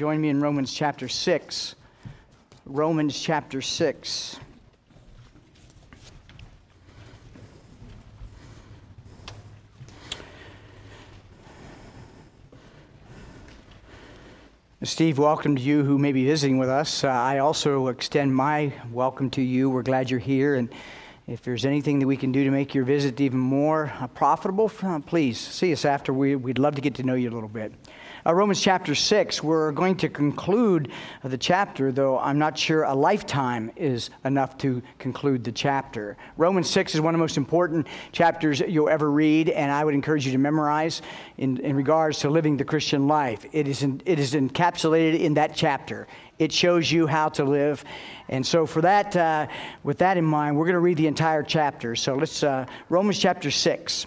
Join me in Romans chapter 6. Romans chapter 6. Steve, welcome to you who may be visiting with us. Uh, I also extend my welcome to you. We're glad you're here. And if there's anything that we can do to make your visit even more uh, profitable, uh, please see us after. We, would love to get to know you a little bit. Uh, Romans chapter 6, we're going to conclude the chapter, though I'm not sure a lifetime is enough to conclude the chapter. Romans 6 is one of the most important chapters you'll ever read, and I would encourage you to memorize in, in regards to living the Christian life. It is, in, it is encapsulated in that chapter. It shows you how to live. And so, for that, uh, with that in mind, we're going to read the entire chapter. So, let's, uh, Romans chapter 6.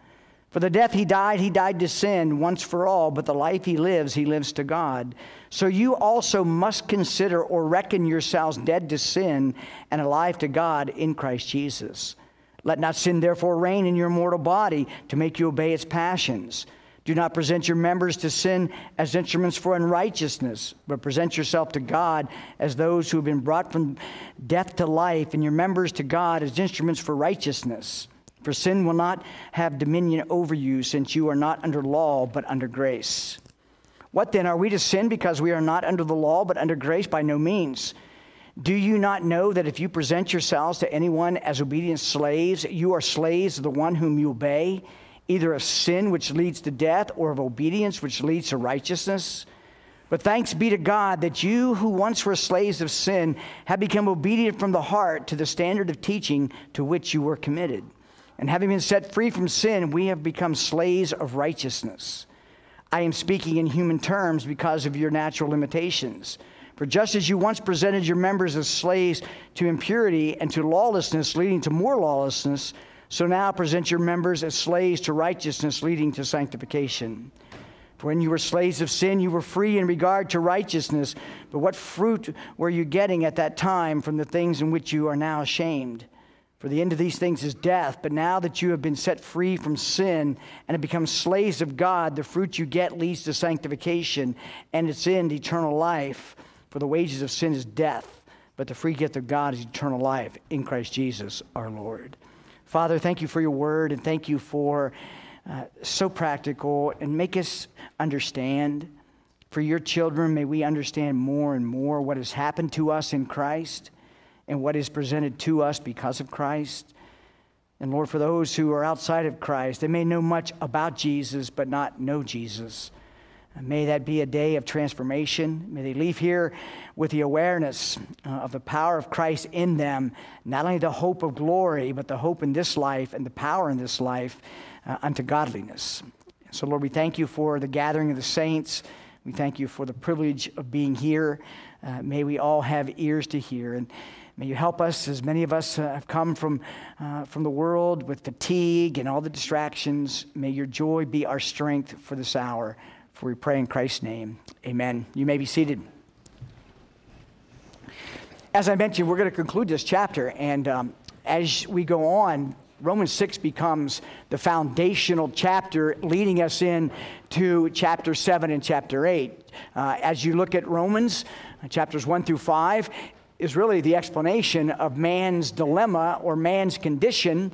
For the death he died, he died to sin once for all, but the life he lives, he lives to God. So you also must consider or reckon yourselves dead to sin and alive to God in Christ Jesus. Let not sin therefore reign in your mortal body to make you obey its passions. Do not present your members to sin as instruments for unrighteousness, but present yourself to God as those who have been brought from death to life, and your members to God as instruments for righteousness. For sin will not have dominion over you, since you are not under law, but under grace. What then? Are we to sin because we are not under the law, but under grace? By no means. Do you not know that if you present yourselves to anyone as obedient slaves, you are slaves of the one whom you obey, either of sin, which leads to death, or of obedience, which leads to righteousness? But thanks be to God that you who once were slaves of sin have become obedient from the heart to the standard of teaching to which you were committed. And having been set free from sin, we have become slaves of righteousness. I am speaking in human terms because of your natural limitations. For just as you once presented your members as slaves to impurity and to lawlessness, leading to more lawlessness, so now present your members as slaves to righteousness, leading to sanctification. For when you were slaves of sin, you were free in regard to righteousness. But what fruit were you getting at that time from the things in which you are now ashamed? For the end of these things is death. But now that you have been set free from sin and have become slaves of God, the fruit you get leads to sanctification, and its end, eternal life. For the wages of sin is death, but the free gift of God is eternal life in Christ Jesus our Lord. Father, thank you for your word, and thank you for uh, so practical, and make us understand. For your children, may we understand more and more what has happened to us in Christ and what is presented to us because of Christ. And Lord, for those who are outside of Christ, they may know much about Jesus, but not know Jesus. And may that be a day of transformation. May they leave here with the awareness uh, of the power of Christ in them, not only the hope of glory, but the hope in this life and the power in this life uh, unto godliness. So, Lord, we thank you for the gathering of the saints. We thank you for the privilege of being here. Uh, may we all have ears to hear. And May you help us, as many of us uh, have come from, uh, from the world with fatigue and all the distractions. May your joy be our strength for this hour. For we pray in Christ's name. Amen. You may be seated. As I mentioned, we're going to conclude this chapter. And um, as we go on, Romans 6 becomes the foundational chapter leading us in to chapter 7 and chapter 8. Uh, as you look at Romans, uh, chapters 1 through 5, is really the explanation of man's dilemma or man's condition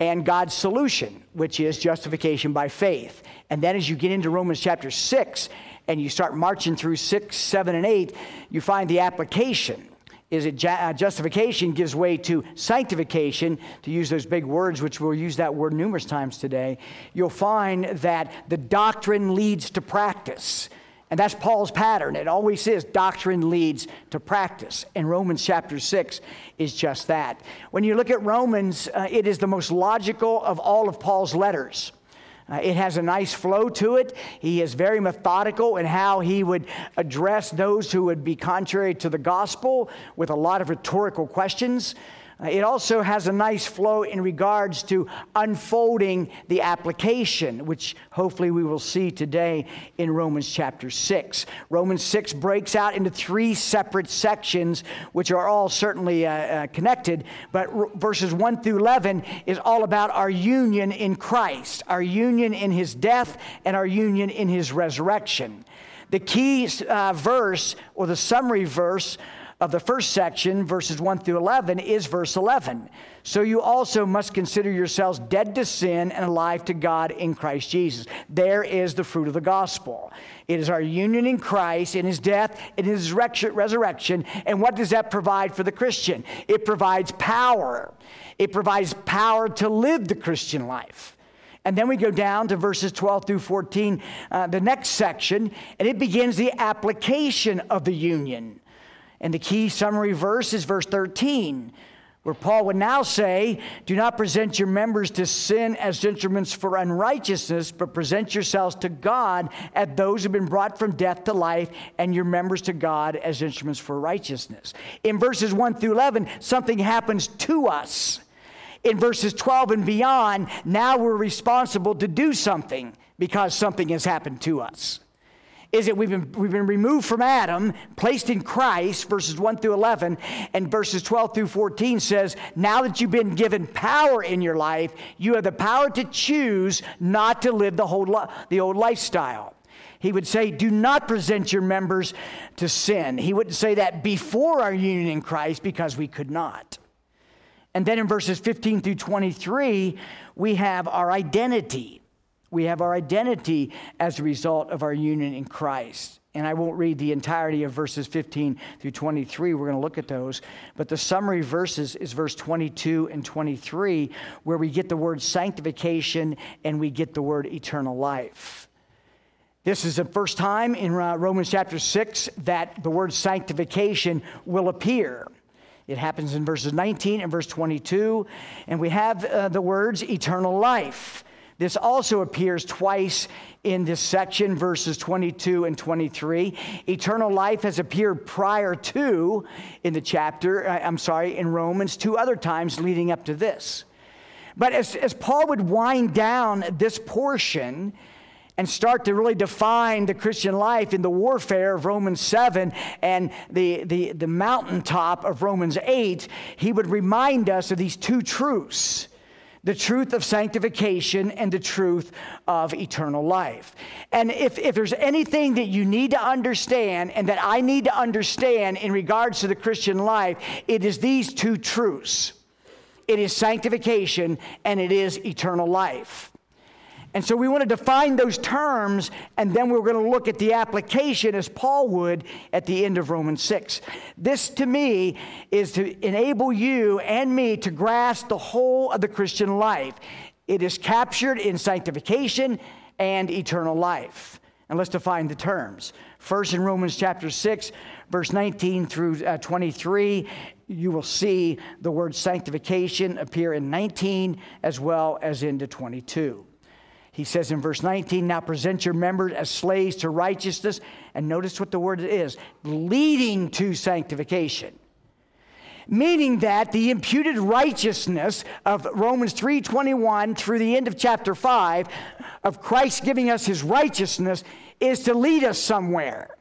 and God's solution, which is justification by faith. And then as you get into Romans chapter 6 and you start marching through 6, 7, and 8, you find the application. is it uh, justification gives way to sanctification, to use those big words, which we'll use that word numerous times today, you'll find that the doctrine leads to practice. And that's Paul's pattern. It always is doctrine leads to practice. And Romans chapter 6 is just that. When you look at Romans, uh, it is the most logical of all of Paul's letters. Uh, it has a nice flow to it. He is very methodical in how he would address those who would be contrary to the gospel with a lot of rhetorical questions. Uh, it also has a nice flow in regards to unfolding the application, which hopefully we will see today in Romans chapter 6. Romans 6 breaks out into three separate sections, which are all certainly uh, uh, connected, but r- verses 1 through 11 is all about our union in Christ, our union in his death, and our union in his resurrection. The key uh, verse, or the summary verse, of the first section, verses 1 through 11, is verse 11. So you also must consider yourselves dead to sin and alive to God in Christ Jesus. There is the fruit of the gospel. It is our union in Christ, in his death, in his resurrection. And what does that provide for the Christian? It provides power. It provides power to live the Christian life. And then we go down to verses 12 through 14, uh, the next section, and it begins the application of the union. And the key summary verse is verse 13, where Paul would now say, Do not present your members to sin as instruments for unrighteousness, but present yourselves to God as those who have been brought from death to life, and your members to God as instruments for righteousness. In verses 1 through 11, something happens to us. In verses 12 and beyond, now we're responsible to do something because something has happened to us is that we've been, we've been removed from Adam, placed in Christ, verses 1 through 11, and verses 12 through 14 says, Now that you've been given power in your life, you have the power to choose not to live the, whole, the old lifestyle. He would say, Do not present your members to sin. He wouldn't say that before our union in Christ because we could not. And then in verses 15 through 23, we have our identity. We have our identity as a result of our union in Christ. And I won't read the entirety of verses 15 through 23. We're going to look at those. But the summary verses is verse 22 and 23, where we get the word sanctification and we get the word eternal life. This is the first time in uh, Romans chapter 6 that the word sanctification will appear. It happens in verses 19 and verse 22. And we have uh, the words eternal life. This also appears twice in this section, verses 22 and 23. Eternal life has appeared prior to in the chapter, uh, I'm sorry, in Romans, two other times leading up to this. But as, as Paul would wind down this portion, and start to really define the Christian life in the warfare of Romans 7 and the, the, the mountaintop of Romans 8, he would remind us of these two truths the truth of sanctification and the truth of eternal life. And if, if there's anything that you need to understand and that I need to understand in regards to the Christian life, it is these two truths it is sanctification and it is eternal life. And so we want to define those terms, and then we're going to look at the application as Paul would at the end of Romans 6. This, to me, is to enable you and me to grasp the whole of the Christian life. It is captured in sanctification and eternal life. And let's define the terms. First, in Romans chapter 6, verse 19 through uh, 23, you will see the word sanctification appear in 19 as well as into 22. He says in verse 19, Now present your members as slaves to righteousness. And notice what the word is leading to sanctification. Meaning that the imputed righteousness of Romans 3:21 through the end of chapter 5 of Christ giving us his righteousness is to lead us somewhere.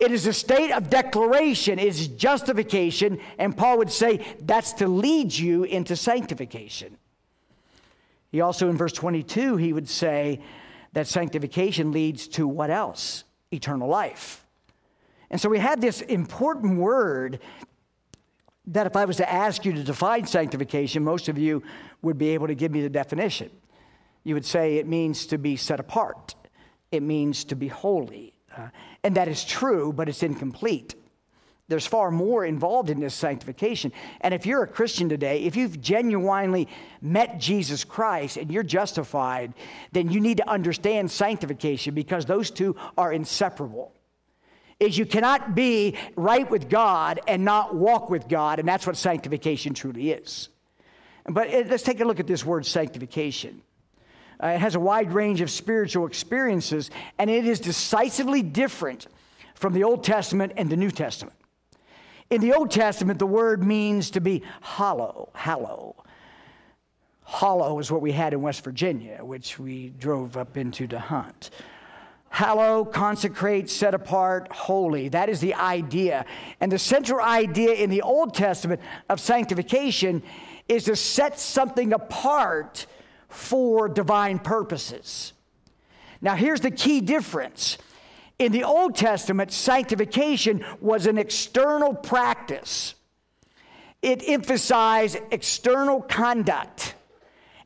It is a state of declaration, it is justification, and Paul would say that's to lead you into sanctification. He also, in verse 22, he would say that sanctification leads to what else? Eternal life. And so we have this important word that if I was to ask you to define sanctification, most of you would be able to give me the definition. You would say it means to be set apart, it means to be holy. Uh, and that is true, but it's incomplete. There's far more involved in this sanctification. And if you're a Christian today, if you've genuinely met Jesus Christ and you're justified, then you need to understand sanctification because those two are inseparable. Is you cannot be right with God and not walk with God, and that's what sanctification truly is. But let's take a look at this word sanctification. Uh, it has a wide range of spiritual experiences, and it is decisively different from the Old Testament and the New Testament. In the Old Testament, the word means to be hollow, hallow. Hollow is what we had in West Virginia, which we drove up into to hunt. Hallow, consecrate, set apart, holy. That is the idea. And the central idea in the Old Testament of sanctification is to set something apart for divine purposes. Now, here's the key difference. In the Old Testament, sanctification was an external practice, it emphasized external conduct.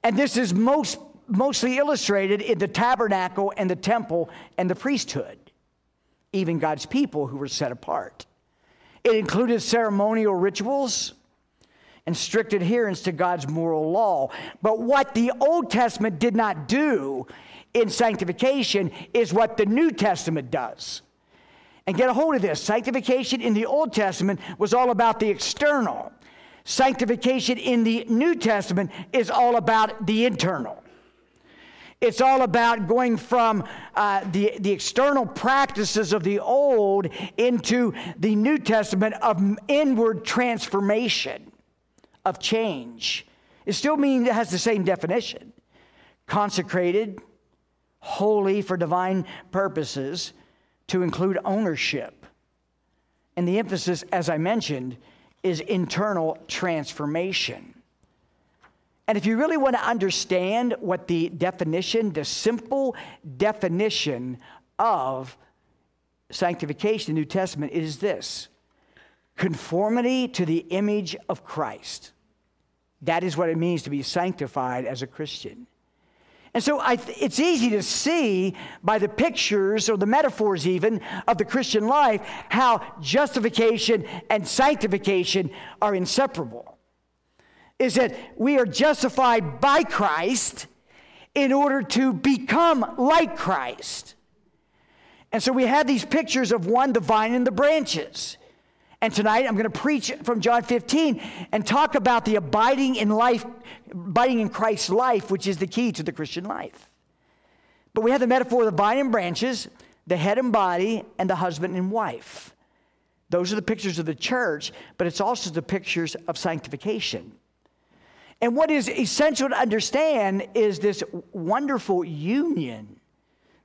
And this is most, mostly illustrated in the tabernacle and the temple and the priesthood, even God's people who were set apart. It included ceremonial rituals, and strict adherence to God's moral law. But what the Old Testament did not do in sanctification is what the New Testament does. And get a hold of this sanctification in the Old Testament was all about the external, sanctification in the New Testament is all about the internal. It's all about going from uh, the, the external practices of the old into the New Testament of inward transformation of change. It still means it has the same definition consecrated, holy for divine purposes, to include ownership. And the emphasis, as I mentioned, is internal transformation. And if you really want to understand what the definition, the simple definition of sanctification in the New Testament is this conformity to the image of Christ. That is what it means to be sanctified as a Christian. And so th- it's easy to see by the pictures or the metaphors, even of the Christian life, how justification and sanctification are inseparable. Is that we are justified by Christ in order to become like Christ. And so we have these pictures of one, the vine and the branches. And tonight I'm going to preach from John 15 and talk about the abiding in life, abiding in Christ's life, which is the key to the Christian life. But we have the metaphor of the vine and branches, the head and body, and the husband and wife. Those are the pictures of the church, but it's also the pictures of sanctification. And what is essential to understand is this wonderful union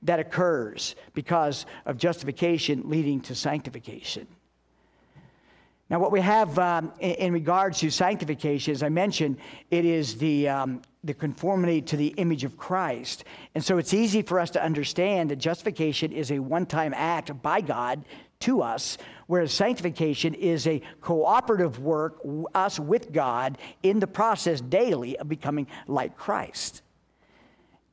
that occurs because of justification leading to sanctification. Now, what we have um, in, in, regards to sanctification, as I mentioned, it is the, um, the conformity to the image of Christ. And so it's easy for us to understand that justification is a one time act by God to us, whereas sanctification is a cooperative work, us with God, in the process daily of becoming like Christ.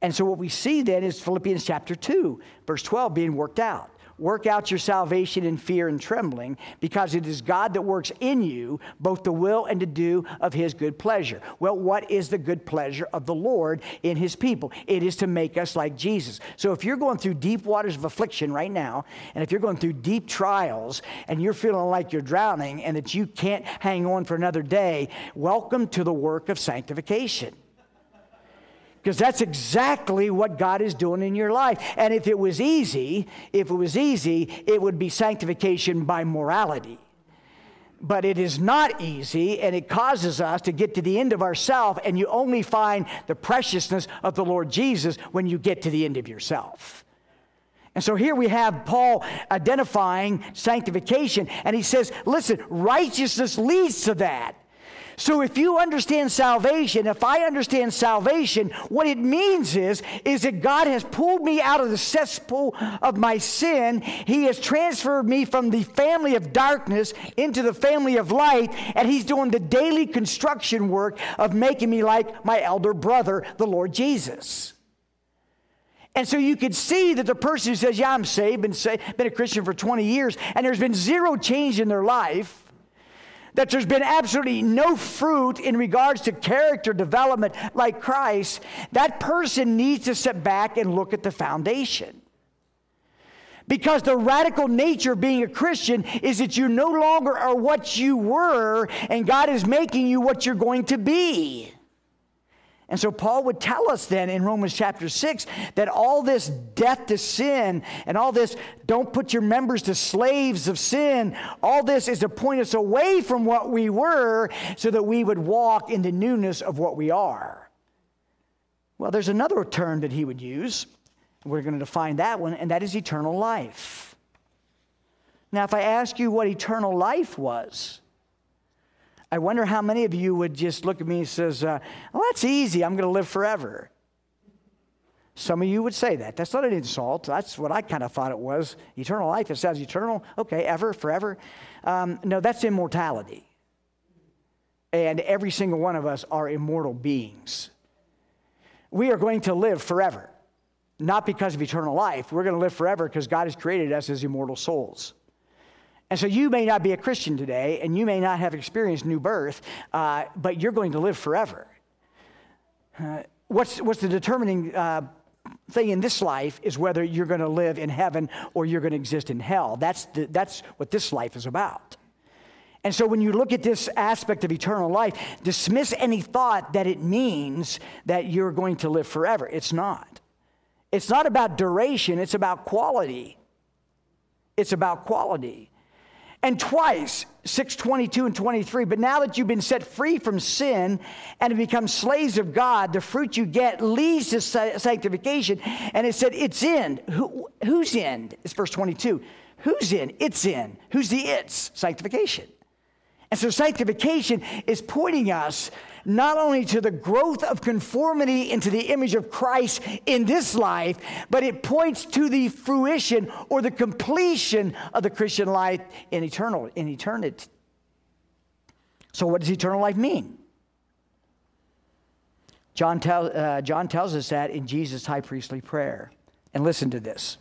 And so what we see then is Philippians chapter 2, verse 12 being worked out. Work out your salvation in fear and trembling, because it is God that works in you both the will and to do of his good pleasure. Well, what is the good pleasure of the Lord in his people? It is to make us like Jesus. So if you're going through deep waters of affliction right now, and if you're going through deep trials and you're feeling like you're drowning and that you can't hang on for another day, welcome to the work of sanctification. Because that's exactly what God is doing in your life. And if it was easy, if it was easy, it would be sanctification by morality. But it is not easy, and it causes us to get to the end of ourself, and you only find the preciousness of the Lord Jesus when you get to the end of yourself. And so here we have Paul identifying sanctification, and he says, listen, righteousness leads to that. So if you understand salvation, if I understand salvation, what it means is, is that God has pulled me out of the cesspool of my sin. He has transferred me from the family of darkness into the family of light, and He's doing the daily construction work of making me like my elder brother, the Lord Jesus. And so you could see that the person who says, Yeah, I'm saved, been, saved, been a Christian for 20 years, and there's been zero change in their life, that there's been absolutely no fruit in regards to character development like Christ, that person needs to sit back and look at the foundation. Because the radical nature of being a Christian is that you no longer are what you were, and God is making you what you're going to be. And so Paul would tell us then in Romans chapter 6 that all this death to sin and all this don't put your members to slaves of sin, all this is to point us away from what we were so that we would walk in the newness of what we are. Well, there's another term that he would use. We're going to define that one, and that is eternal life. Now, if I ask you what eternal life was, I wonder how many of you would just look at me and says, uh, "Well, that's easy. I'm going to live forever." Some of you would say that. That's not an insult. That's what I kind of thought it was. Eternal life. It sounds eternal. Okay, ever, forever. Um, no, that's immortality. And every single one of us are immortal beings. We are going to live forever, not because of eternal life. We're going to live forever because God has created us as immortal souls. And so you may not be a Christian today, and you may not have experienced new birth, uh, but you're going to live forever. Uh, what's, what's the determining uh, thing in this life is whether you're going to live in heaven or you're going to exist in hell. That's, the, that's what this life is about. And so when you look at this aspect of eternal life, dismiss any thought that it means that you're going to live forever. It's not. It's not about duration, it's about quality. It's about quality. And twice, 622 and 23, but now that you've been set free from sin and have become slaves of God, the fruit you get leads to sanctification. And it said, it's in. Who, whose end? It's verse 22. Who's in? It's in. Who's the it's? Sanctification. And so sanctification is pointing us not only to the growth of conformity into the image of Christ in this life, but it points to the fruition or the completion of the Christian life in eternal in eternity. So what does eternal life mean? John, tell, uh, John tells us that in Jesus' high priestly prayer. And listen to this.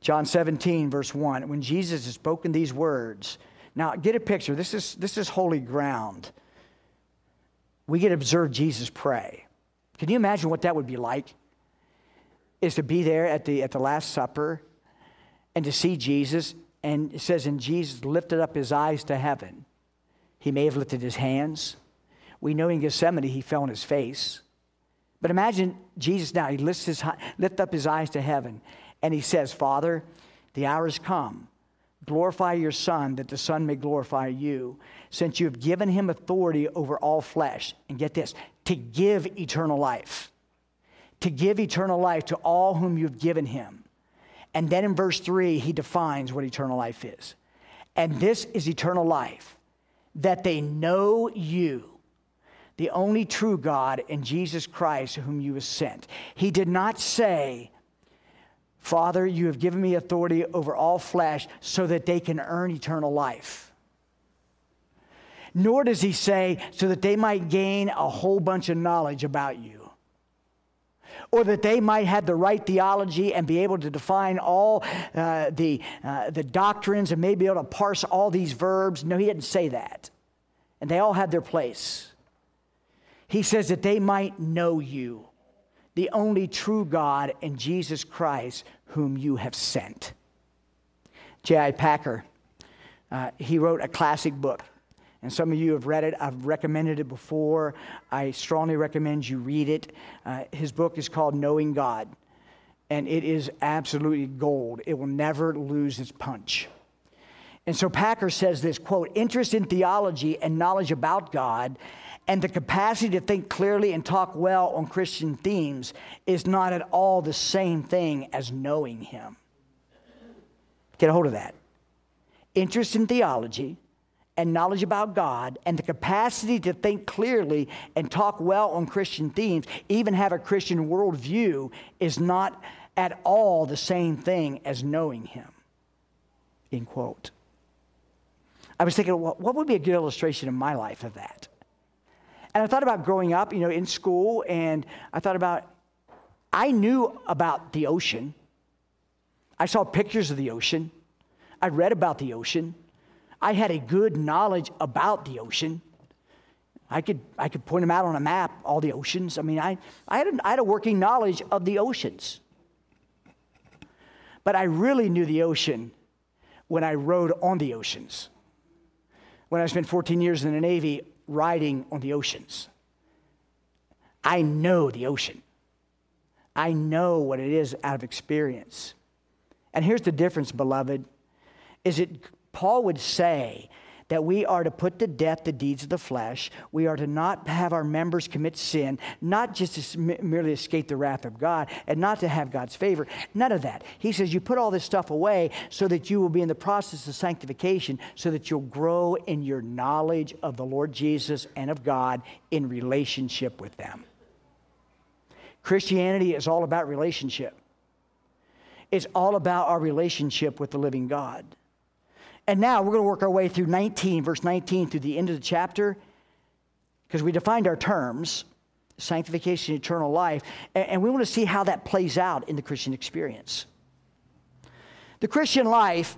John 17, verse 1. When Jesus has spoken these words, now get a picture. This is, this is holy ground we get to observe Jesus pray. Can you imagine what that would be like? Is to be there at the, at the Last Supper and to see Jesus, and it says, and Jesus lifted up his eyes to heaven. He may have lifted his hands. We know in Gethsemane he fell on his face. But imagine Jesus now, he lifts, his, lift up his eyes to heaven and he says, Father, the hour has come. Glorify your Son, that the Son may glorify you, since you have given him authority over all flesh. And get this to give eternal life. To give eternal life to all whom you've given him. And then in verse 3, he defines what eternal life is. And this is eternal life, that they know you, the only true God, and Jesus Christ, whom you have sent. He did not say, Father, you have given me authority over all flesh so that they can earn eternal life. Nor does he say, so that they might gain a whole bunch of knowledge about you. Or that they might have the right theology and be able to define all uh, the, uh, the doctrines and maybe be able to parse all these verbs. No, he didn't say that. And they all had their place. He says that they might know you the only true God and Jesus Christ, whom you have sent. J.I. Packer, uh, he wrote a classic book. And some of you have read it. I've recommended it before. I strongly recommend you read it. Uh, his book is called Knowing God, and it is absolutely gold. It will never lose its punch. And so Packer says this quote, interest in theology and knowledge about God and the capacity to think clearly and talk well on Christian themes is not at all the same thing as knowing Him. Get a hold of that. Interest in theology and knowledge about God and the capacity to think clearly and talk well on Christian themes, even have a Christian worldview, is not at all the same thing as knowing Him. End quote. I was thinking, well, what would be a good illustration in my life of that? And I thought about growing up, you know, in school, and I thought about I knew about the ocean. I saw pictures of the ocean. I read about the ocean. I had a good knowledge about the ocean. I could, I could point them out on a map, all the oceans. I mean, I, I, had a, I had a working knowledge of the oceans. But I really knew the ocean when I rode on the oceans. When I spent 14 years in the Navy riding on the oceans. I know the ocean. I know what it is out of experience. And here's the difference, beloved, is it Paul would say that we are to put to death the deeds of the flesh. We are to not have our members commit sin, not just to merely escape the wrath of God and not to have God's favor. None of that. He says you put all this stuff away so that you will be in the process of sanctification, so that you'll grow in your knowledge of the Lord Jesus and of God in relationship with them. Christianity is all about relationship. It's all about our relationship with the living God. And now we're going to work our way through 19, verse 19, through the end of the chapter, because we defined our terms sanctification, eternal life, and we want to see how that plays out in the Christian experience. The Christian life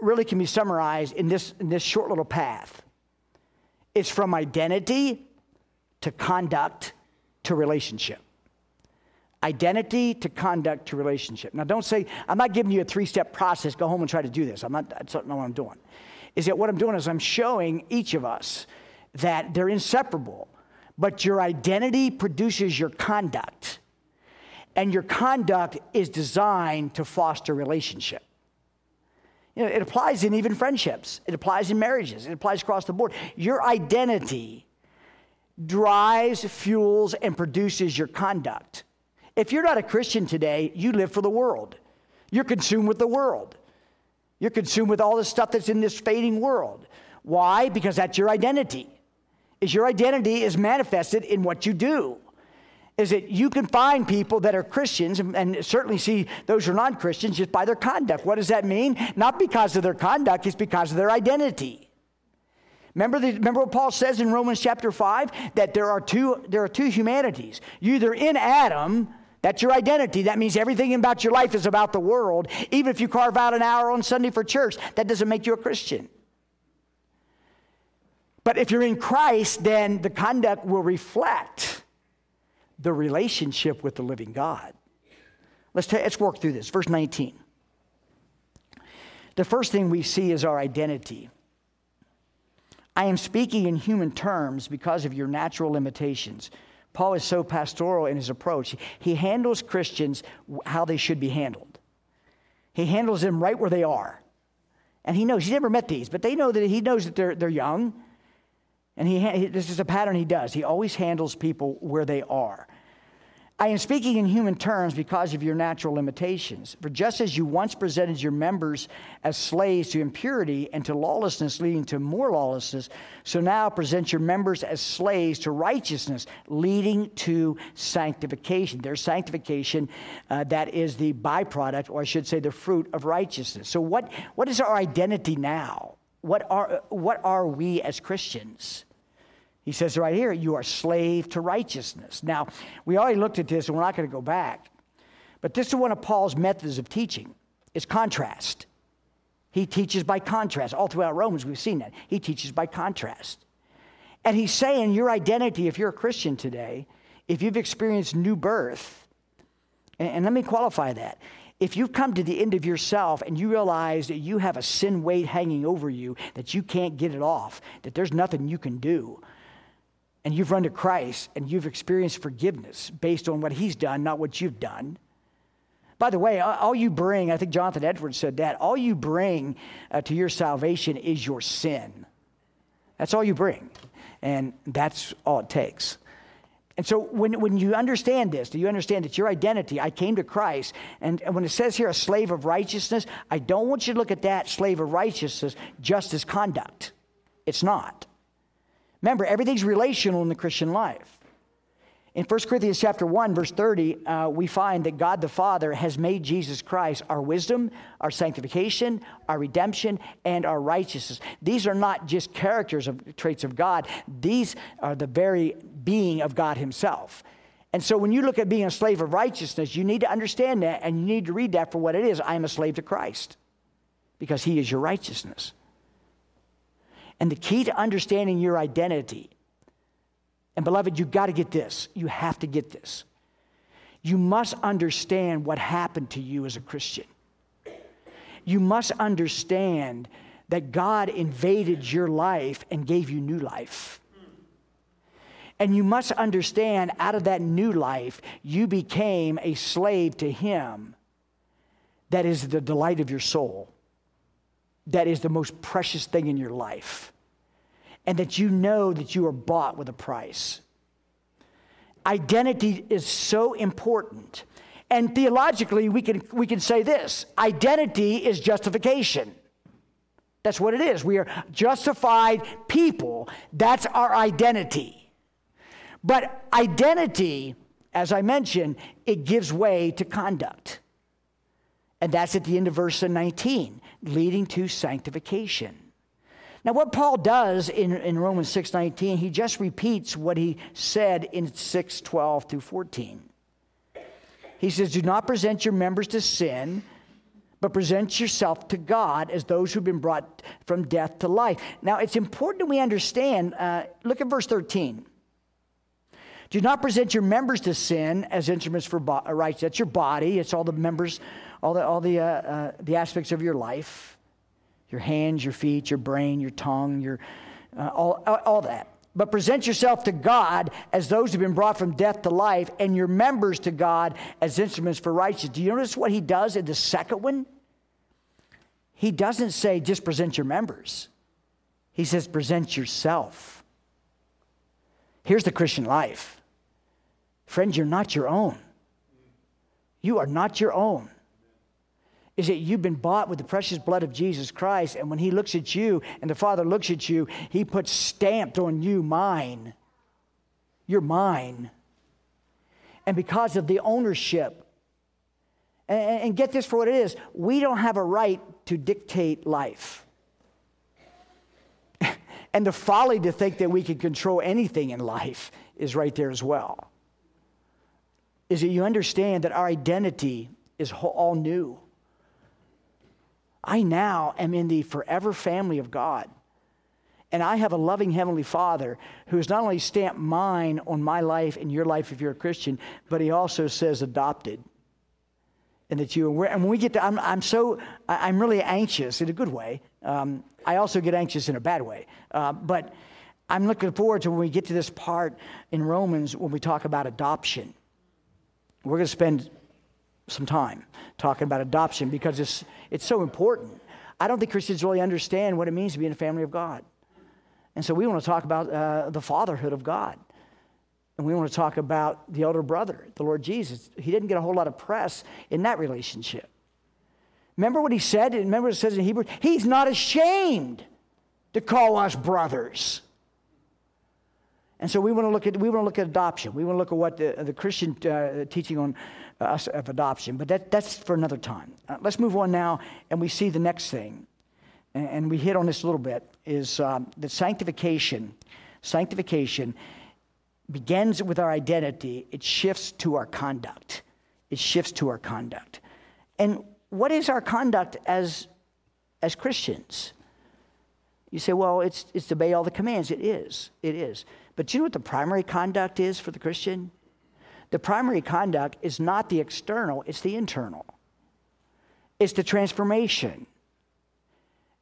really can be summarized in this, in this short little path it's from identity to conduct to relationship identity to conduct to relationship. Now, don't say, I'm not giving you a three step process, go home and try to do this. I'm not, that's not what I'm doing. Is that what I'm doing is I'm showing each of us that they're inseparable, but your identity produces your conduct, and your conduct is designed to foster relationship. You know, it applies in even friendships, it applies in marriages, it applies across the board. Your identity drives, fuels, and produces your conduct. If you're not a Christian today, you live for the world. You're consumed with the world. You're consumed with all the stuff that's in this fading world. Why? Because that's your identity. Is your identity is manifested in what you do. Is that you can find people that are Christians and, and certainly see those who are non Christians just by their conduct. What does that mean? Not because of their conduct, it's because of their identity. Remember, the, remember what Paul says in Romans chapter 5? That there are two, there are two humanities. You're either in Adam that's your identity. That means everything about your life is about the world. Even if you carve out an hour on Sunday for church, that doesn't make you a Christian. But if you're in Christ, then the conduct will reflect the relationship with the living God. Let's, ta- let's work through this. Verse 19. The first thing we see is our identity. I am speaking in human terms because of your natural limitations. Paul is so pastoral in his approach. He handles Christians how they should be handled. He handles them right where they are. And he knows, he's never met these, but they know that he knows that they're, they're young. And he, this is a pattern he does. He always handles people where they are. I am speaking in human terms because of your natural limitations. For just as you once presented your members as slaves to impurity and to lawlessness, leading to more lawlessness, so now present your members as slaves to righteousness, leading to sanctification. There's sanctification uh, that is the byproduct, or I should say, the fruit of righteousness. So, what, what is our identity now? What are, what are we as Christians? He says right here, you are slave to righteousness. Now, we already looked at this and we're not going to go back. But this is one of Paul's methods of teaching. It's contrast. He teaches by contrast. All throughout Romans, we've seen that. He teaches by contrast. And he's saying your identity, if you're a Christian today, if you've experienced new birth, and, and let me qualify that. If you've come to the end of yourself and you realize that you have a sin weight hanging over you, that you can't get it off, that there's nothing you can do, and you've run to Christ and you've experienced forgiveness based on what He's done, not what you've done. By the way, all you bring, I think Jonathan Edwards said that, all you bring uh, to your salvation is your sin. That's all you bring. And that's all it takes. And so when, when you understand this, do you understand that your identity, I came to Christ, and, and when it says here a slave of righteousness, I don't want you to look at that slave of righteousness just as conduct. It's not. Remember, everything's relational in the Christian life. In 1 Corinthians chapter 1, verse 30, uh, we find that God the Father has made Jesus Christ our wisdom, our sanctification, our redemption, and our righteousness. These are not just characters of traits of God, these are the very being of God Himself. And so when you look at being a slave of righteousness, you need to understand that and you need to read that for what it is. I am a slave to Christ because he is your righteousness. And the key to understanding your identity, and beloved, you've got to get this. You have to get this. You must understand what happened to you as a Christian. You must understand that God invaded your life and gave you new life. And you must understand out of that new life, you became a slave to Him that is the delight of your soul, that is the most precious thing in your life, and that you know that you are bought with a price. Identity is so important. And theologically, we can, we can say this identity is justification. That's what it is. We are justified people. That's our identity. But identity, as I mentioned, it gives way to conduct. And that's at the end of verse 19, leading to sanctification. Now, what Paul does in, in Romans 6.19, he just repeats what he said in 6.12 through 14. He says, Do not present your members to sin, but present yourself to God as those who've been brought from death to life. Now, it's important that we understand, uh, look at verse 13. Do not present your members to sin as instruments for bo- uh, rights. That's your body. It's all the members, all the, all the, uh, uh, the aspects of your life your hands, your feet, your brain, your tongue, your, uh, all, all that. But present yourself to God as those who've been brought from death to life, and your members to God as instruments for righteousness. Do you notice what he does in the second one? He doesn't say just present your members, he says present yourself. Here's the Christian life. Friends, you're not your own. You are not your own. Is that you've been bought with the precious blood of Jesus Christ, and when He looks at you and the Father looks at you, He puts stamped on you, mine. You're mine. And because of the ownership, and, and get this for what it is, we don't have a right to dictate life. and the folly to think that we can control anything in life is right there as well is that you understand that our identity is all new. I now am in the forever family of God. And I have a loving Heavenly Father who has not only stamped mine on my life and your life if you're a Christian, but He also says adopted. And that you, and when we get to, I'm, I'm so, I'm really anxious in a good way. Um, I also get anxious in a bad way. Uh, but I'm looking forward to when we get to this part in Romans when we talk about adoption. We're going to spend some time talking about adoption because it's, it's so important. I don't think Christians really understand what it means to be in a family of God. And so we want to talk about uh, the fatherhood of God. And we want to talk about the elder brother, the Lord Jesus. He didn't get a whole lot of press in that relationship. Remember what he said? Remember what it says in Hebrew? He's not ashamed to call us brothers. And so we want to look at we want to look at adoption. We want to look at what the, the Christian uh, teaching on uh, us of adoption. But that, that's for another time. Uh, let's move on now, and we see the next thing, and, and we hit on this a little bit is um, that sanctification. Sanctification begins with our identity. It shifts to our conduct. It shifts to our conduct. And what is our conduct as as Christians? You say, well, it's, it's to obey all the commands. It is. It is. But you know what the primary conduct is for the Christian? The primary conduct is not the external, it's the internal. It's the transformation.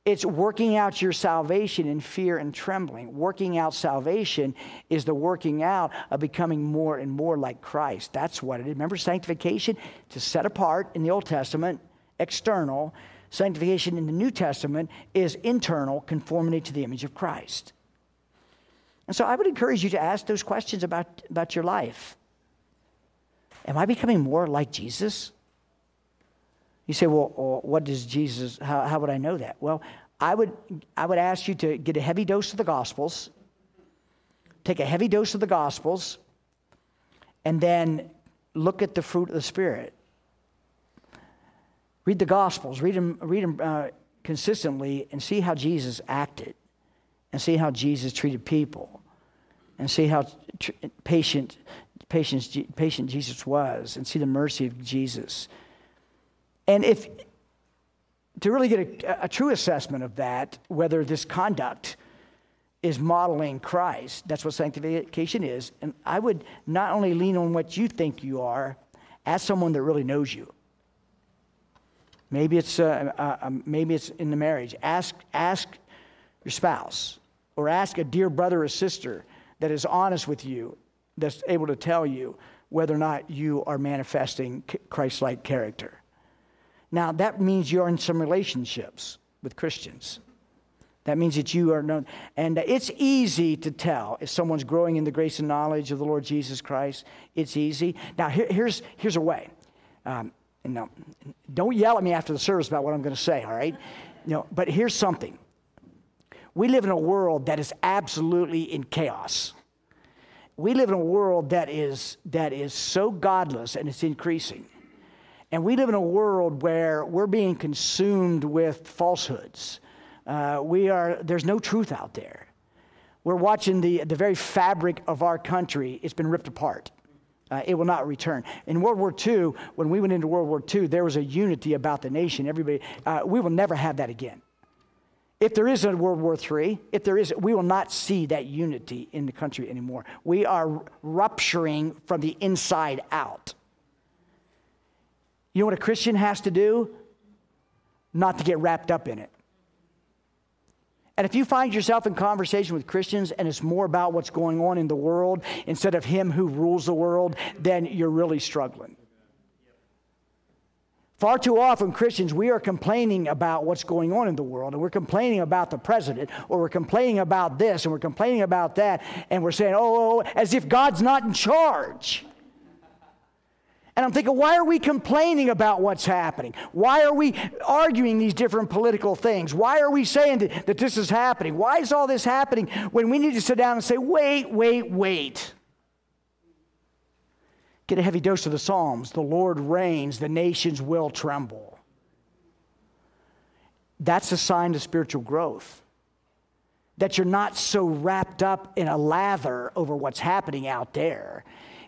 It's working out your salvation in fear and trembling. Working out salvation is the working out of becoming more and more like Christ. That's what it is. Remember, sanctification to set apart in the Old Testament, external. Sanctification in the New Testament is internal, conformity to the image of Christ. And so I would encourage you to ask those questions about, about your life. Am I becoming more like Jesus? You say, well, what does Jesus, how, how would I know that? Well, I would, I would ask you to get a heavy dose of the Gospels, take a heavy dose of the Gospels, and then look at the fruit of the Spirit. Read the Gospels, read them, read them uh, consistently, and see how Jesus acted and see how Jesus treated people and see how tr- patient patient, patient Jesus was and see the mercy of Jesus. And if to really get a, a, true assessment of that, whether this conduct is modeling Christ, that's what sanctification is. And I would not only lean on what you think you are, ask someone that really knows you. Maybe it's, uh, uh, um, maybe it's in the marriage. Ask, ask your spouse or ask a dear brother or sister that is honest with you, that's able to tell you whether or not you are manifesting Christ like character. Now, that means you're in some relationships with Christians. That means that you are known. And it's easy to tell if someone's growing in the grace and knowledge of the Lord Jesus Christ. It's easy. Now, here, here's, here's a way. Um, no, don't yell at me after the service about what I'm going to say, all right? No, but here's something. We live in a world that is absolutely in chaos. We live in a world that is, that is so godless and it's increasing. And we live in a world where we're being consumed with falsehoods. Uh, we are, there's no truth out there. We're watching the, the very fabric of our country, it's been ripped apart. Uh, it will not return. In World War II, when we went into World War II, there was a unity about the nation. Everybody, uh, we will never have that again. If there is a World War III, if there is, we will not see that unity in the country anymore. We are rupturing from the inside out. You know what a Christian has to do? Not to get wrapped up in it. And if you find yourself in conversation with Christians and it's more about what's going on in the world instead of Him who rules the world, then you're really struggling. Far too often, Christians, we are complaining about what's going on in the world, and we're complaining about the president, or we're complaining about this, and we're complaining about that, and we're saying, oh, oh, oh as if God's not in charge. And I'm thinking, why are we complaining about what's happening? Why are we arguing these different political things? Why are we saying that, that this is happening? Why is all this happening when we need to sit down and say, wait, wait, wait? Get a heavy dose of the Psalms. The Lord reigns, the nations will tremble. That's a sign of spiritual growth. That you're not so wrapped up in a lather over what's happening out there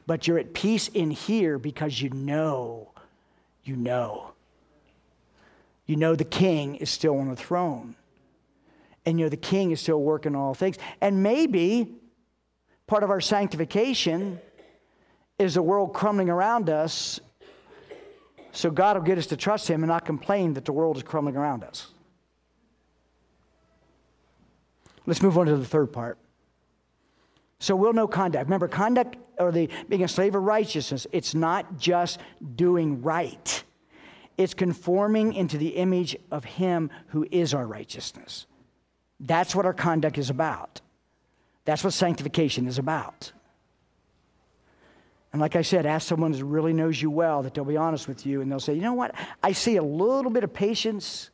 but you're at peace in here because you know, you know. You know the king is still on the throne. And you know the king is still working all things. And maybe part of our sanctification is the world crumbling around us. So God will get us to trust him and not complain that the world is crumbling around us. Let's move on to the third part. So we'll know conduct. Remember, conduct or the being a slave of righteousness, it's not just doing right. It's conforming into the image of him who is our righteousness. That's what our conduct is about. That's what sanctification is about. And like I said, ask someone who really knows you well that they'll be honest with you and they'll say, you know what? I see a little bit of patience,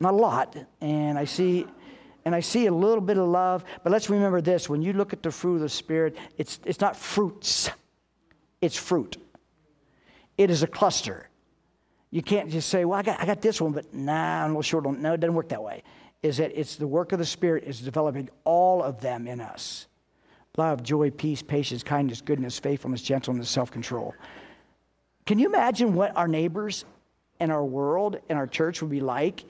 not a lot, and I see and I see a little bit of love. But let's remember this when you look at the fruit of the Spirit, it's, it's not fruits, it's fruit. It is a cluster. You can't just say, well, I got, I got this one, but nah, I'm a little short on. No, it doesn't work that way. Is that it's the work of the Spirit is developing all of them in us love, joy, peace, patience, kindness, goodness, faithfulness, gentleness, self control. Can you imagine what our neighbors and our world and our church would be like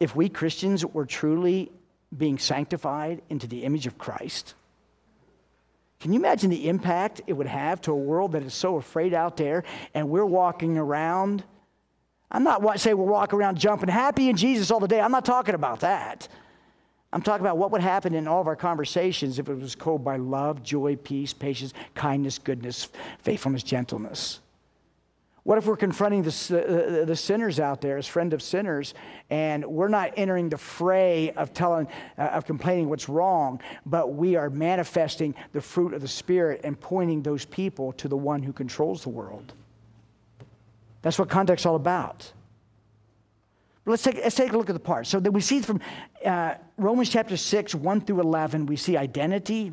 if we Christians were truly being sanctified into the image of Christ? Can you imagine the impact it would have to a world that is so afraid out there and we're walking around? I'm not saying we're walking around jumping happy in Jesus all the day. I'm not talking about that. I'm talking about what would happen in all of our conversations if it was called by love, joy, peace, patience, kindness, goodness, faithfulness, gentleness. What if we're confronting the, uh, the sinners out there as friend of sinners, and we're not entering the fray of telling, uh, of complaining what's wrong, but we are manifesting the fruit of the Spirit and pointing those people to the one who controls the world? That's what conduct's all about. But let's take, let's take a look at the parts. So that we see from uh, Romans chapter 6, 1 through 11, we see identity.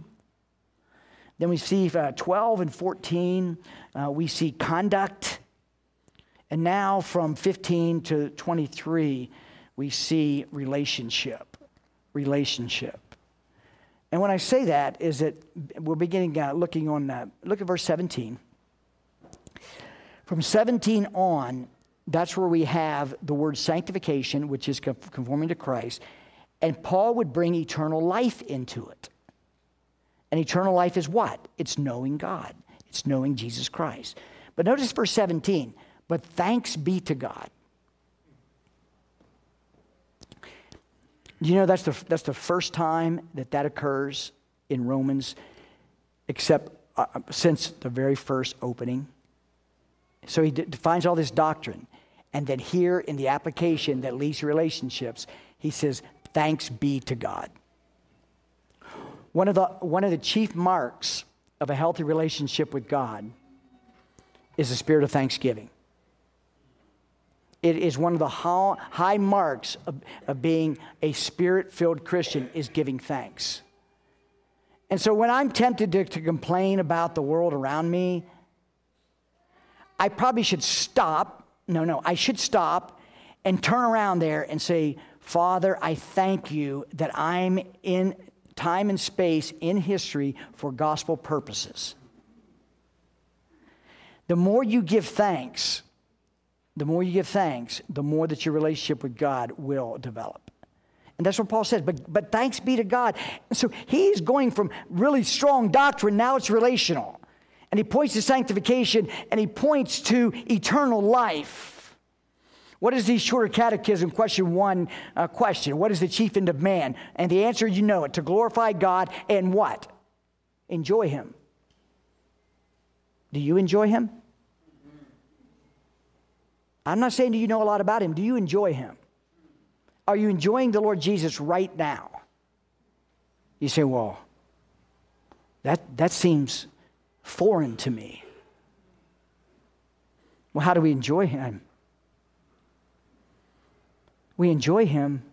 Then we see uh, 12 and 14, uh, we see conduct. And now from 15 to 23, we see relationship. Relationship. And when I say that, is that we're beginning uh, looking on, uh, look at verse 17. From 17 on, that's where we have the word sanctification, which is conforming to Christ. And Paul would bring eternal life into it. And eternal life is what? It's knowing God, it's knowing Jesus Christ. But notice verse 17 but thanks be to God. You know, that's the, that's the first time that that occurs in Romans, except uh, since the very first opening. So he defines all this doctrine. And then here in the application that leads to relationships, he says, Thanks be to God. One of the, one of the chief marks of a healthy relationship with God is the spirit of thanksgiving. It is one of the high marks of, of being a spirit filled Christian is giving thanks. And so when I'm tempted to, to complain about the world around me, I probably should stop. No, no, I should stop and turn around there and say, Father, I thank you that I'm in time and space in history for gospel purposes. The more you give thanks, the more you give thanks, the more that your relationship with God will develop. And that's what Paul says. But, but thanks be to God. So he's going from really strong doctrine, now it's relational. And he points to sanctification and he points to eternal life. What is the shorter catechism? Question one uh, question. What is the chief end of man? And the answer, you know it to glorify God and what? Enjoy him. Do you enjoy him? I'm not saying do you know a lot about him. Do you enjoy him? Are you enjoying the Lord Jesus right now? You say, well, that, that seems foreign to me. Well, how do we enjoy him? We enjoy him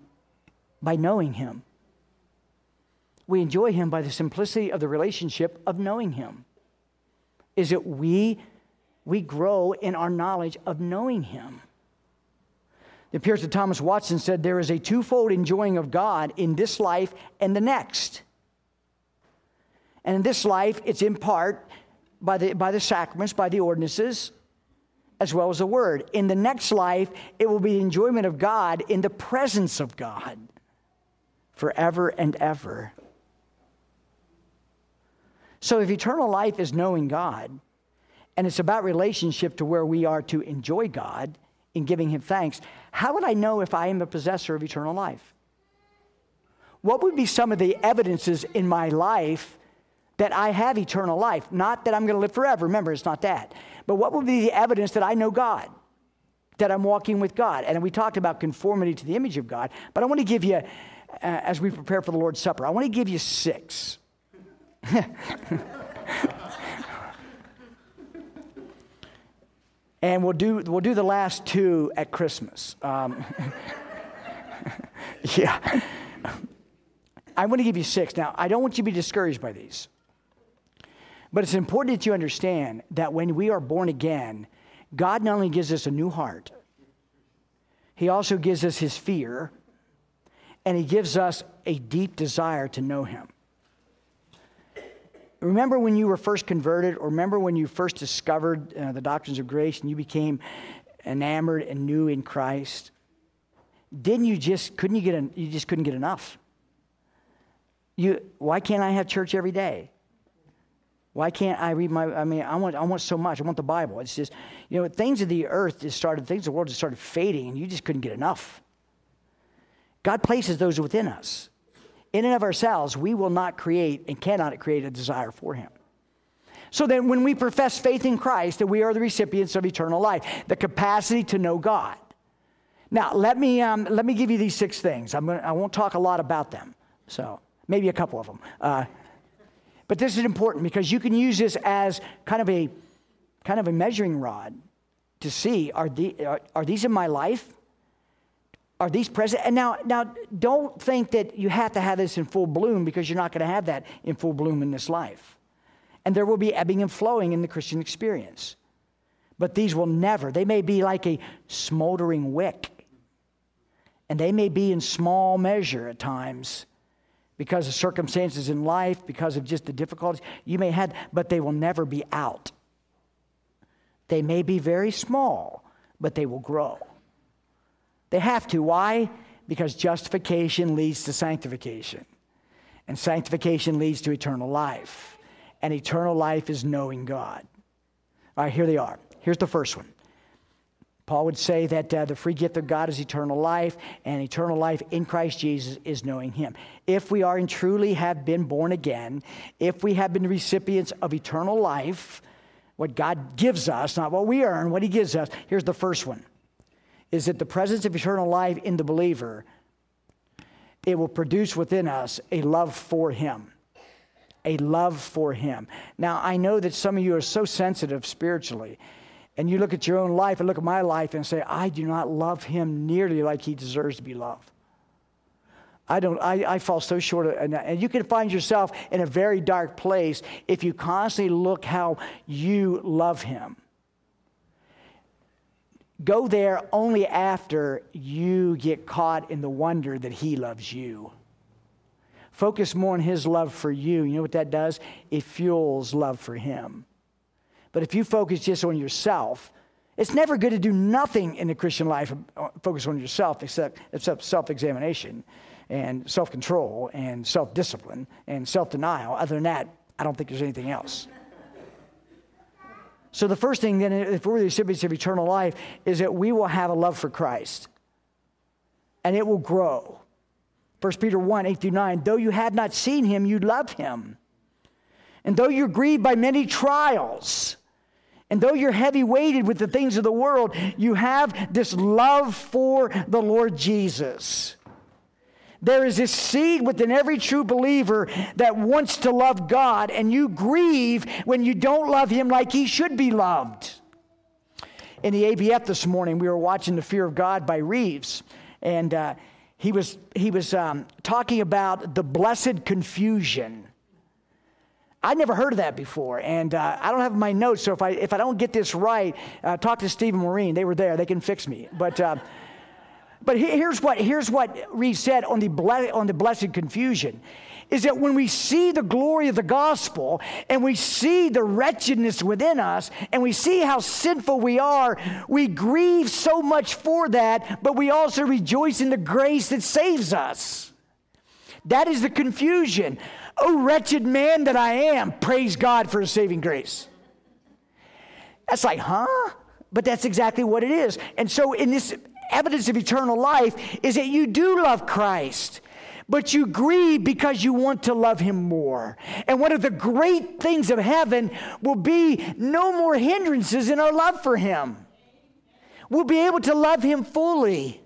by knowing him. We enjoy him by the simplicity of the relationship of knowing him. Is it we we grow in our knowledge of knowing Him. It appears that Thomas Watson said there is a twofold enjoying of God in this life and the next. And in this life, it's in part by the, by the sacraments, by the ordinances, as well as the Word. In the next life, it will be the enjoyment of God in the presence of God forever and ever. So, if eternal life is knowing God, and it's about relationship to where we are to enjoy God in giving Him thanks, how would I know if I am a possessor of eternal life? What would be some of the evidences in my life that I have eternal life? Not that I'm going to live forever. Remember, it's not that. But what would be the evidence that I know God? That I'm walking with God. And we talked about conformity to the image of God. But I want to give you, uh, as we prepare for the Lord's Supper, I want to give you six. and we'll do, we'll do the last two at Christmas. Um, yeah. I want to give you six. Now, I don't want you to be discouraged by these. But it's important that you understand that when we are born again, God not only gives us a new heart, He also gives us His fear, and He gives us a deep desire to know Him. Remember when you were first converted, or remember when you first discovered uh, the doctrines of grace and you became enamored and new in Christ? Didn't you just couldn't you get you just couldn't get enough? You why can't I have church every day? Why can't I read my I mean I want I want so much. I want the Bible. It's just you know things of the earth just started things of the world just started fading and you just couldn't get enough. God places those within us in and of ourselves, we will not create and cannot create a desire for Him. So then, when we profess faith in Christ, that we are the recipients of eternal life, the capacity to know God. Now, let me, um, let me give you these six things. I'm gonna, I won't talk a lot about them, so maybe a couple of them. Uh, but this is important because you can use this as kind of a, kind of a measuring rod to see are, the, are, are these in my life? Are these present? And now, now, don't think that you have to have this in full bloom because you're not going to have that in full bloom in this life. And there will be ebbing and flowing in the Christian experience. But these will never, they may be like a smoldering wick. And they may be in small measure at times, because of circumstances in life, because of just the difficulties you may have, but they will never be out. They may be very small, but they will grow. They have to. Why? Because justification leads to sanctification, and sanctification leads to eternal life. And eternal life is knowing God. All right, here they are. Here's the first one Paul would say that uh, the free gift of God is eternal life, and eternal life in Christ Jesus is knowing Him. If we are and truly have been born again, if we have been recipients of eternal life, what God gives us, not what we earn, what He gives us, here's the first one is that the presence of eternal life in the believer, it will produce within us a love for Him. A love for Him. Now, I know that some of you are so sensitive spiritually and you look at your own life and look at my life and say, I do not love him nearly like he deserves to be loved. I don't, I, I fall so short. Of, and, and you can find yourself in a very dark place if you constantly look how you love him. Go there only after you get caught in the wonder that he loves you. Focus more on his love for you. You know what that does? It fuels love for him. But if you focus just on yourself, it's never good to do nothing in the Christian life, uh, focus on yourself, except, except self examination and self control and self discipline and self denial. Other than that, I don't think there's anything else. So, the first thing then, if we're the recipients of eternal life, is that we will have a love for Christ and it will grow. 1 Peter 1 8 through 9, though you had not seen him, you love him. And though you're grieved by many trials, and though you're heavy weighted with the things of the world, you have this love for the Lord Jesus. There is this seed within every true believer that wants to love God, and you grieve when you don't love Him like He should be loved. In the ABF this morning, we were watching The Fear of God by Reeves, and uh, he was, he was um, talking about the blessed confusion I'd never heard of that before, and uh, I don't have my notes. So if I if I don't get this right, uh, talk to Stephen Marine. They were there; they can fix me. But uh, but here's what here's what Reed said on the ble- on the blessed confusion, is that when we see the glory of the gospel and we see the wretchedness within us and we see how sinful we are, we grieve so much for that, but we also rejoice in the grace that saves us. That is the confusion. Oh, wretched man that I am, praise God for his saving grace. That's like, huh? But that's exactly what it is. And so, in this evidence of eternal life, is that you do love Christ, but you grieve because you want to love him more. And one of the great things of heaven will be no more hindrances in our love for him. We'll be able to love him fully.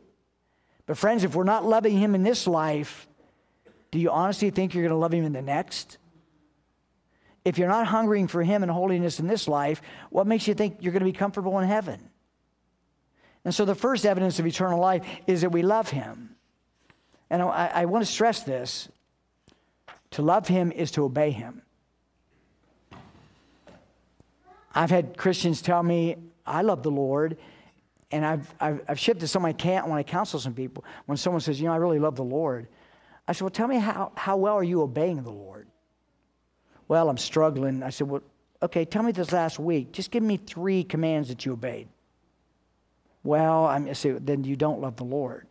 But, friends, if we're not loving him in this life, do you honestly think you're going to love him in the next? If you're not hungering for him and holiness in this life, what makes you think you're going to be comfortable in heaven? And so the first evidence of eternal life is that we love him. And I, I want to stress this to love him is to obey him. I've had Christians tell me, I love the Lord. And I've, I've, I've shifted some I can't when I counsel some people. When someone says, you know, I really love the Lord. I said, Well, tell me how, how well are you obeying the Lord? Well, I'm struggling. I said, Well, okay, tell me this last week. Just give me three commands that you obeyed. Well, I said, then you don't love the Lord.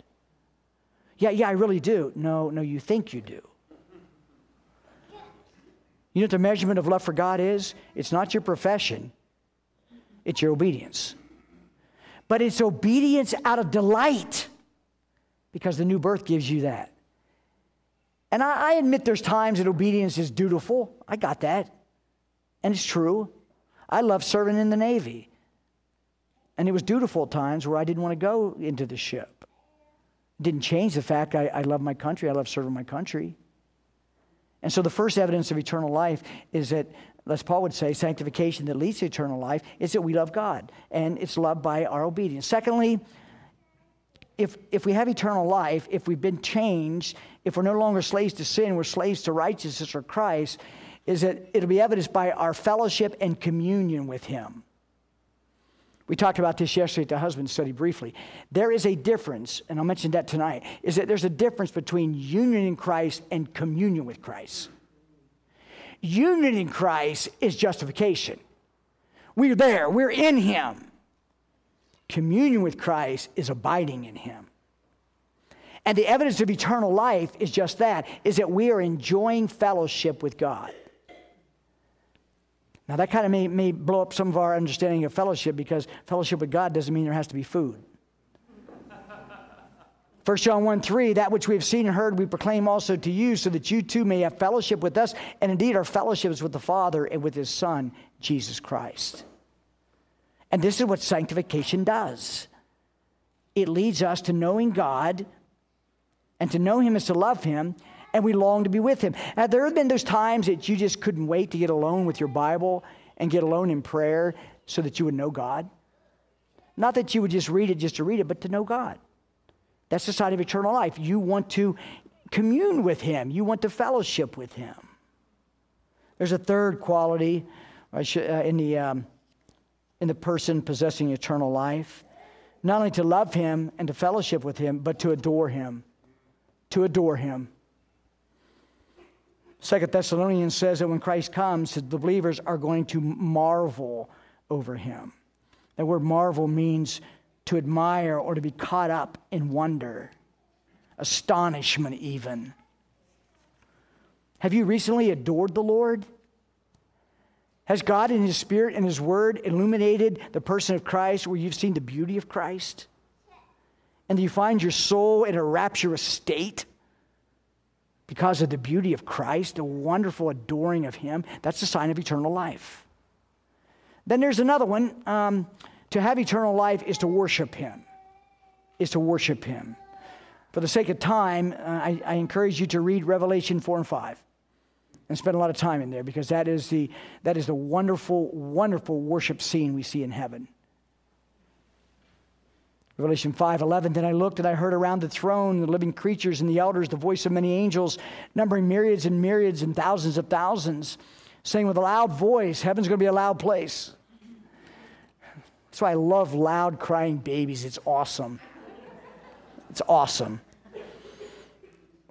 Yeah, yeah, I really do. No, no, you think you do. You know what the measurement of love for God is? It's not your profession, it's your obedience. But it's obedience out of delight because the new birth gives you that. And I, I admit there's times that obedience is dutiful. I got that. And it's true. I love serving in the Navy. And it was dutiful times where I didn't want to go into the ship. It didn't change the fact I, I love my country. I love serving my country. And so the first evidence of eternal life is that, as Paul would say, sanctification that leads to eternal life is that we love God. And it's loved by our obedience. Secondly, if, if we have eternal life, if we've been changed, if we're no longer slaves to sin, we're slaves to righteousness or Christ, is that it'll be evidenced by our fellowship and communion with Him. We talked about this yesterday at the husband study briefly. There is a difference, and I'll mention that tonight, is that there's a difference between union in Christ and communion with Christ. Union in Christ is justification. We're there, we're in Him. Communion with Christ is abiding in Him. And the evidence of eternal life is just that, is that we are enjoying fellowship with God. Now, that kind of may, may blow up some of our understanding of fellowship because fellowship with God doesn't mean there has to be food. 1 John 1 3, that which we have seen and heard, we proclaim also to you, so that you too may have fellowship with us. And indeed, our fellowship is with the Father and with his Son, Jesus Christ. And this is what sanctification does it leads us to knowing God, and to know him is to love him, and we long to be with him. Have there been those times that you just couldn't wait to get alone with your Bible and get alone in prayer so that you would know God? Not that you would just read it just to read it, but to know God. That's the side of eternal life. You want to commune with him, you want to fellowship with him. There's a third quality uh, in, the, um, in the person possessing eternal life not only to love him and to fellowship with him, but to adore him. To adore him. Second Thessalonians says that when Christ comes, the believers are going to marvel over him. That word marvel means to admire or to be caught up in wonder, astonishment, even. Have you recently adored the Lord? Has God in His Spirit and His Word illuminated the person of Christ where you've seen the beauty of Christ? And you find your soul in a rapturous state? because of the beauty of Christ, the wonderful adoring of Him, that's a sign of eternal life. Then there's another one. Um, to have eternal life is to worship Him, is to worship Him. For the sake of time, uh, I, I encourage you to read Revelation 4 and 5 and spend a lot of time in there because that is the, that is the wonderful, wonderful worship scene we see in heaven. Revelation 5:11 Then I looked and I heard around the throne the living creatures and the elders the voice of many angels numbering myriads and myriads and thousands of thousands saying with a loud voice heaven's going to be a loud place. That's why I love loud crying babies. It's awesome. It's awesome.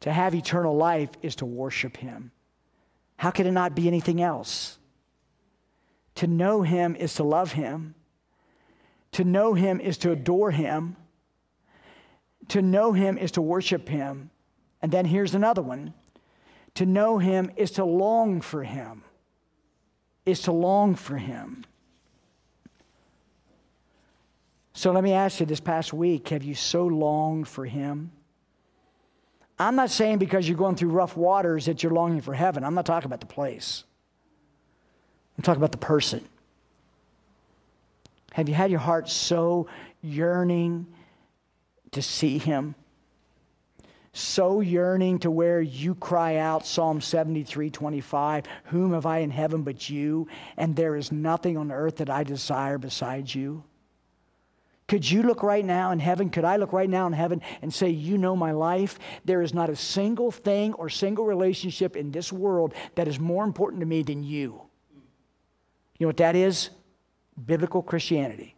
To have eternal life is to worship him. How could it not be anything else? To know him is to love him. To know him is to adore him. To know him is to worship him. And then here's another one to know him is to long for him, is to long for him. So let me ask you this past week have you so longed for him? I'm not saying because you're going through rough waters that you're longing for heaven. I'm not talking about the place. I'm talking about the person. Have you had your heart so yearning to see him. So yearning to where you cry out, Psalm 73 25, Whom have I in heaven but you? And there is nothing on earth that I desire besides you. Could you look right now in heaven? Could I look right now in heaven and say, You know my life? There is not a single thing or single relationship in this world that is more important to me than you. You know what that is? Biblical Christianity.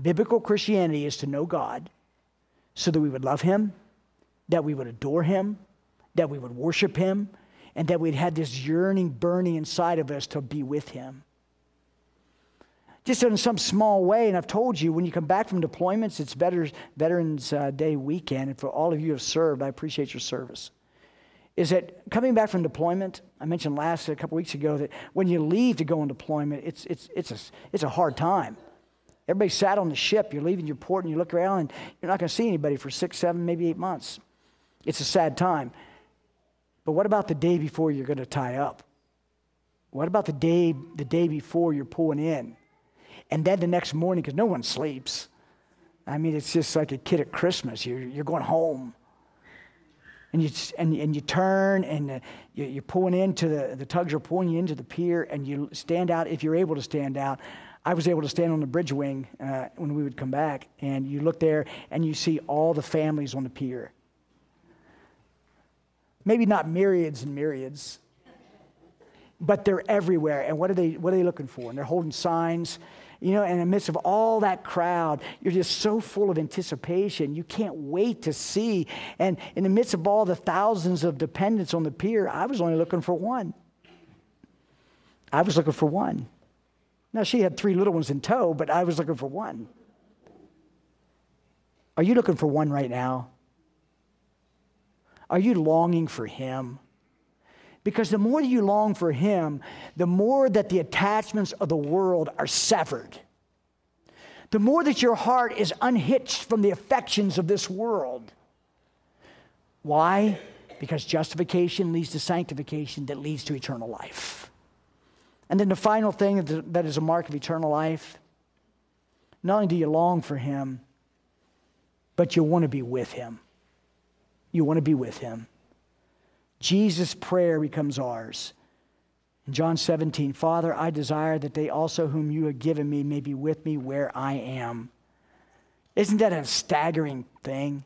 Biblical Christianity is to know God so that we would love Him, that we would adore Him, that we would worship Him, and that we'd had this yearning, burning inside of us to be with Him. Just in some small way, and I've told you, when you come back from deployments, it's Veterans uh, Day weekend, and for all of you who have served, I appreciate your service. Is that coming back from deployment? I mentioned last a couple weeks ago that when you leave to go on deployment, it's, it's, it's, a, it's a hard time. Everybody sat on the ship. You're leaving your port and you look around and you're not going to see anybody for six, seven, maybe eight months. It's a sad time. But what about the day before you're going to tie up? What about the day, the day before you're pulling in? And then the next morning, because no one sleeps. I mean, it's just like a kid at Christmas. You're, you're going home. And you, and, and you turn and uh, you, you're pulling into the, the tugs are pulling you into the pier and you stand out if you're able to stand out. I was able to stand on the bridge wing uh, when we would come back, and you look there and you see all the families on the pier. Maybe not myriads and myriads, but they're everywhere. And what are they, what are they looking for? And they're holding signs. You know, in the midst of all that crowd, you're just so full of anticipation. You can't wait to see. And in the midst of all the thousands of dependents on the pier, I was only looking for one. I was looking for one. Now, she had three little ones in tow, but I was looking for one. Are you looking for one right now? Are you longing for him? Because the more you long for Him, the more that the attachments of the world are severed. The more that your heart is unhitched from the affections of this world. Why? Because justification leads to sanctification that leads to eternal life. And then the final thing that is a mark of eternal life not only do you long for Him, but you want to be with Him. You want to be with Him. Jesus' prayer becomes ours. In John 17, Father, I desire that they also whom you have given me may be with me where I am. Isn't that a staggering thing?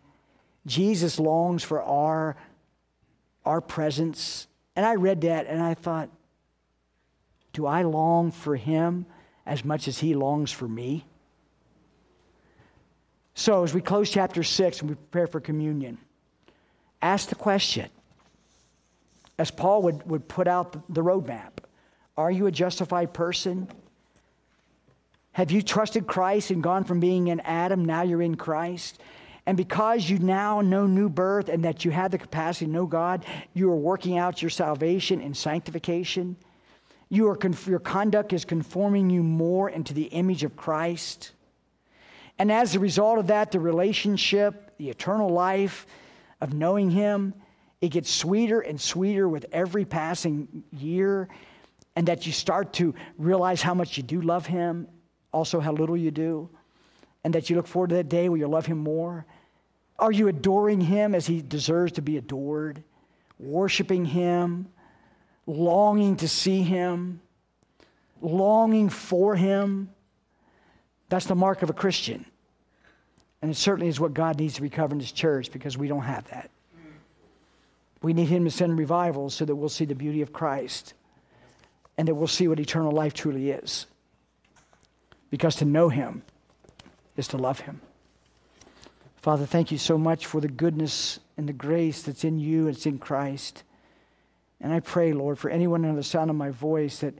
Jesus longs for our, our presence. And I read that and I thought, do I long for him as much as he longs for me? So, as we close chapter 6 and we prepare for communion, ask the question as Paul would, would put out the roadmap. Are you a justified person? Have you trusted Christ and gone from being in Adam, now you're in Christ? And because you now know new birth and that you have the capacity to know God, you are working out your salvation and sanctification. You are, your conduct is conforming you more into the image of Christ. And as a result of that, the relationship, the eternal life of knowing Him, it gets sweeter and sweeter with every passing year, and that you start to realize how much you do love Him, also how little you do, and that you look forward to that day where you love Him more. Are you adoring Him as He deserves to be adored, worshiping Him, longing to see Him, longing for Him? That's the mark of a Christian. And it certainly is what God needs to recover in His church because we don't have that. We need Him to send revival so that we'll see the beauty of Christ and that we'll see what eternal life truly is. Because to know Him is to love Him. Father, thank you so much for the goodness and the grace that's in you, and it's in Christ. And I pray, Lord, for anyone under the sound of my voice that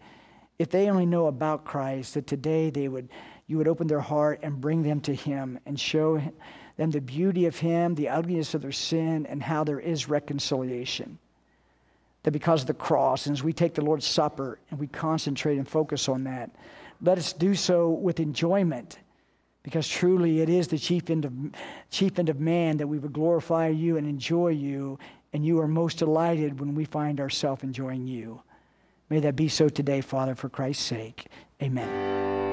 if they only know about Christ, that today they would, you would open their heart and bring them to Him and show them the beauty of Him, the ugliness of their sin, and how there is reconciliation. That because of the cross, and as we take the Lord's Supper and we concentrate and focus on that, let us do so with enjoyment, because truly it is the chief end of, chief end of man that we would glorify you and enjoy you, and you are most delighted when we find ourselves enjoying you. May that be so today, Father, for Christ's sake. Amen.